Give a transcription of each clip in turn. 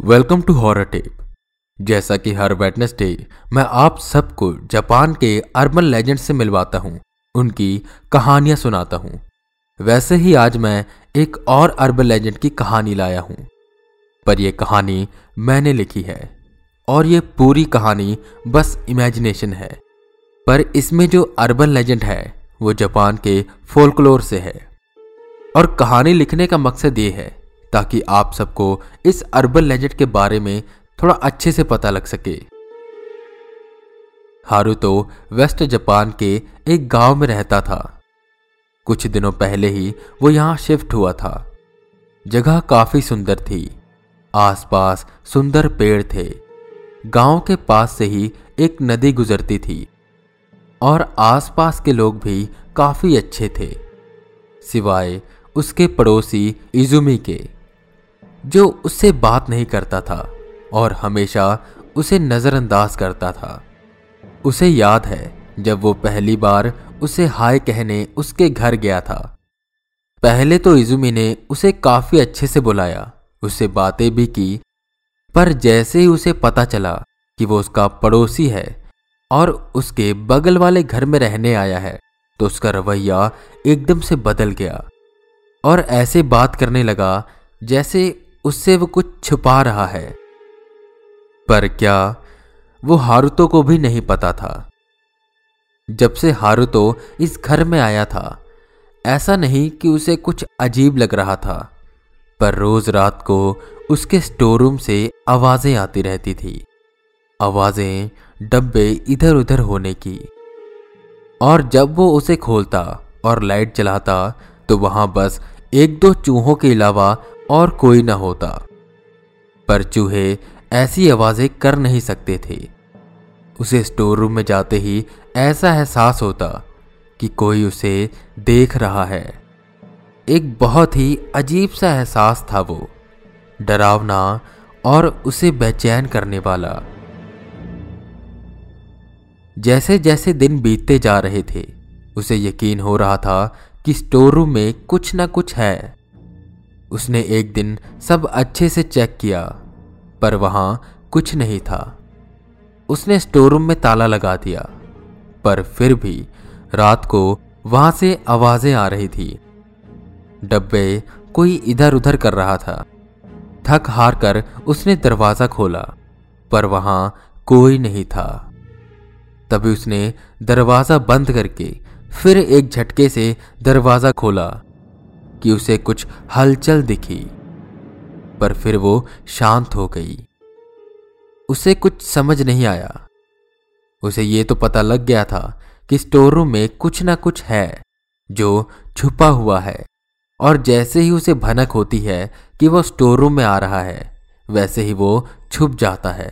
Welcome to horror tape. जैसा कि हर Wednesday मैं आप सबको जापान के अर्बन लेजेंड से मिलवाता हूँ, उनकी कहानियाँ सुनाता हूँ। वैसे ही आज मैं एक और अर्बन लेजेंड की कहानी लाया हूँ। पर यह कहानी मैंने लिखी है, और यह पूरी कहानी बस इमेजिनेशन है। पर इसमें जो अर्बन लेजेंड है, वो जापान के फोल्कलोर से है। और कहानी लिखने का मकसद ये है ताकि आप सबको इस अर्बन लेजेंड के बारे में थोड़ा अच्छे से पता लग सके। हारुतो वेस्ट जापान के एक गाँव में रहता था। कुछ दिनों पहले ही वो यहाँ शिफ्ट हुआ था। जगह काफ़ी सुंदर थी। आसपास सुंदर पेड़ थे। गाँव के पास से ही एक नदी गुजरती थी। और आसपास के लोग भी काफ़ी अच्छे थे। सिवाय उसके पड़ोसी इजुमी के। जो उससे बात नहीं करता था और हमेशा उसे नज़रअंदाज करता था। उसे याद है जब वो पहली बार उसे हाय कहने उसके घर गया था। पहले तो इजुमी ने उसे काफ़ी अच्छे से बुलाया, उससे बातें भी की, पर जैसे ही उसे पता चला कि वो उसका पड़ोसी है और उसके बगल वाले घर में रहने आया है तो उसका रवैया एकदम से बदल गया और ऐसे बात करने लगा जैसे उससे वो कुछ छुपा रहा है। पर क्या वो हारुतो को भी नहीं पता था? जब से हारुतो इस घर में आया था, ऐसा नहीं कि उसे कुछ अजीब लग रहा था, पर रोज रात को उसके स्टोर रूम से आवाज़ें आती रहती थी। आवाज़ें डब्बे इधर उधर होने की। और जब वो उसे खोलता और लाइट जलाता तो वहाँ बस एक दो चूहों के अलावा और कोई ना होता। पर चूहे ऐसी आवाज़ें कर नहीं सकते थे। उसे स्टोर रूम में जाते ही ऐसा एहसास होता कि कोई उसे देख रहा है। एक बहुत ही अजीब सा एहसास था वो, डरावना और उसे बेचैन करने वाला। जैसे जैसे दिन बीतते जा रहे थे, उसे यकीन हो रहा था कि स्टोर रूम में कुछ ना कुछ है। उसने एक दिन सब अच्छे से चेक किया, पर वहाँ कुछ नहीं था। उसने स्टोर रूम में ताला लगा दिया, पर फिर भी रात को वहाँ से आवाज़ें आ रही थी। डब्बे कोई इधर उधर कर रहा था। थक हार कर उसने दरवाज़ा खोला, पर वहाँ कोई नहीं था। तभी उसने दरवाज़ा बंद करके फिर एक झटके से दरवाज़ा खोला। कि उसे कुछ हलचल दिखी, पर फिर वो शांत हो गई। उसे कुछ समझ नहीं आया। उसे ये तो पता लग गया था कि स्टोर रूम में कुछ ना कुछ है जो छुपा हुआ है, और जैसे ही उसे भनक होती है कि वो स्टोर रूम में आ रहा है, वैसे ही वो छुप जाता है।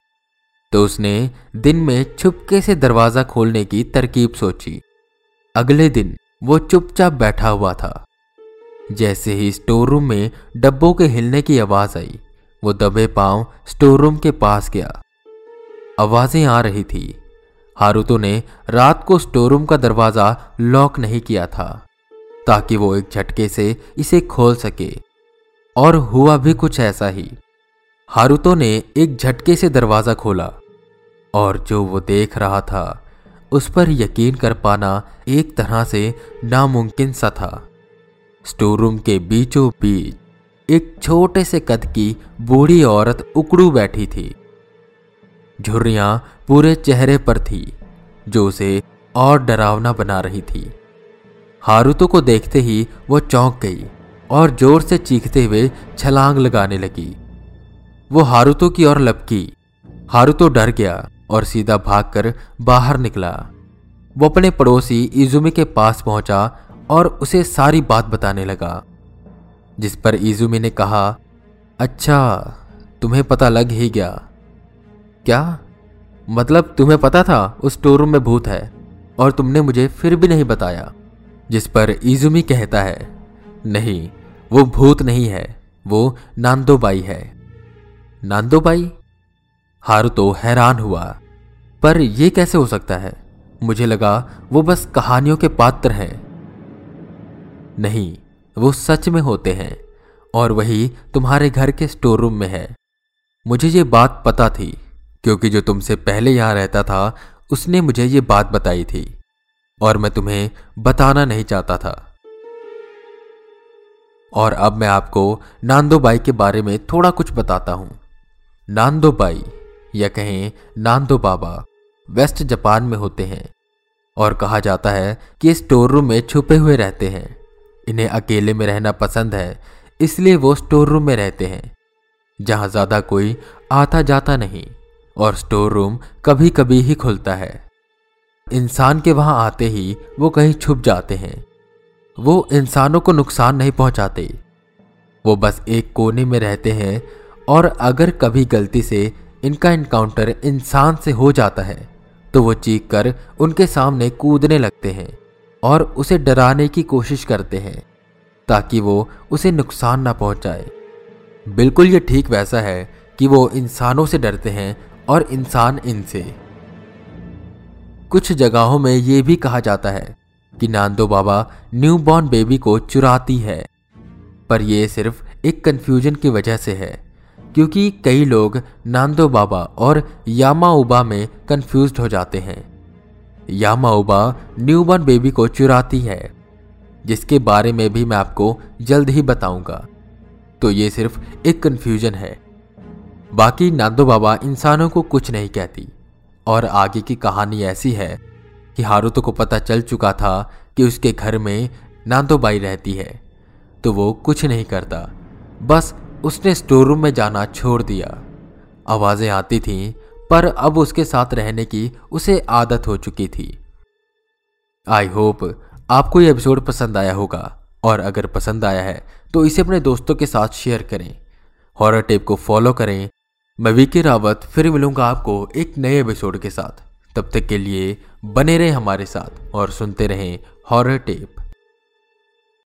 तो उसने दिन में छुपके से दरवाज़ा खोलने की तरकीब सोची। अगले दिन वो चुपचाप बैठा हुआ था। जैसे ही स्टोर रूम में डब्बों के हिलने की आवाज़ आई, वो दबे पाँव स्टोर रूम के पास गया। आवाज़ें आ रही थी। हारुतो ने रात को स्टोर रूम का दरवाज़ा लॉक नहीं किया था, ताकि वो एक झटके से इसे खोल सके। और हुआ भी कुछ ऐसा ही। हारुतो ने एक झटके से दरवाज़ा खोला, और जो वो देख रहा था, उस पर यकीन कर पाना एक तरह से नामुमकिन सा था। स्टोर रूम के बीचों बीच, एक छोटे से कद की बूढ़ी औरत उकड़ू बैठी थी। झुर्रियाँ पूरे चेहरे पर थी, जो उसे और डरावना बना रही थी। हारुतो को देखते ही वो चौंक गई और ज़ोर से चीखते हुए छलांग लगाने लगी। वो हारुतो की ओर लपकी। हारुतो डर गया और सीधा भागकर बाहर निकला। वो अपने पड़ोसी इजुमी के पास पहुँचा और उसे सारी बात बताने लगा, जिस पर इजुमी ने कहा अच्छा तुम्हें पता लग ही गया। क्या? मतलब तुम्हें पता था उस स्टोर रूम में भूत है, और तुमने मुझे फिर भी नहीं बताया? जिस पर इजुमी कहता है, नहीं, वो भूत नहीं है, वो नांदोबाई है। नांदोबाई? हारू तो हैरान हुआ, पर यह कैसे हो सकता है? मुझे लगा वो बस कहानियों के पात्र हैं। नहीं, वो सच में होते हैं, और वही तुम्हारे घर के स्टोर रूम में है। मुझे ये बात पता थी, क्योंकि जो तुमसे पहले यहाँ रहता था, उसने मुझे ये बात बताई थी, और मैं तुम्हें बताना नहीं चाहता था। और अब मैं आपको नांदोबाई के बारे में थोड़ा कुछ बताता हूँ। नांदोबाई या कहें नांदो बाबा, वेस्ट जापान में होते हैं, और कहा जाता है कि स्टोर रूम में छुपे हुए रहते हैं। इन्हें अकेले में रहना पसंद है, इसलिए वो स्टोर रूम में रहते हैं, जहाँ ज़्यादा कोई आता जाता नहीं, और स्टोर रूम कभी कभी ही खुलता है। इंसान के वहाँ आते ही वो कहीं छुप जाते हैं। वो इंसानों को नुकसान नहीं पहुंचाते। वो बस एक कोने में रहते हैं, और अगर कभी गलती से इनका इनकाउंटर इंसान से हो जाता है तो वो चीख कर उनके सामने कूदने लगते हैं। और उसे डराने की कोशिश करते हैं, ताकि वो उसे नुकसान ना पहुँचाए। बिल्कुल ये ठीक वैसा है कि वो इंसानों से डरते हैं और इंसान इनसे। कुछ जगहों में यह भी कहा जाता है कि नांदो बाबा न्यूबॉर्न बेबी को चुराती है, पर यह सिर्फ़ एक कंफ्यूजन की वजह से है, क्योंकि कई लोग नांदो बाबा और यामाउबा में कंफ्यूज हो जाते हैं। यामाउबा न्यूबॉर्न बेबी को चुराती है, जिसके बारे में भी मैं आपको जल्द ही बताऊँगा। तो ये सिर्फ़ एक कंफ्यूजन है। बाकी नांदो बाबा इंसानों को कुछ नहीं कहती, और आगे की कहानी ऐसी है कि हारुतो को पता चल चुका था कि उसके घर में नांदोबाई रहती है तो वो कुछ नहीं करता। बस उसने स्टोर रूम में जाना छोड़ दिया। आवाज़ें आती थीं पर अब उसके साथ रहने की उसे आदत हो चुकी थी। आई होप आपको यह एपिसोड पसंद आया होगा, और अगर पसंद आया है तो इसे अपने दोस्तों के साथ शेयर करें। हॉरर टेप को फॉलो करें। मैं वीके रावत फिर मिलूँगा आपको एक नए एपिसोड के साथ। तब तक के लिए बने रहें हमारे साथ, और सुनते रहें हॉरर टेप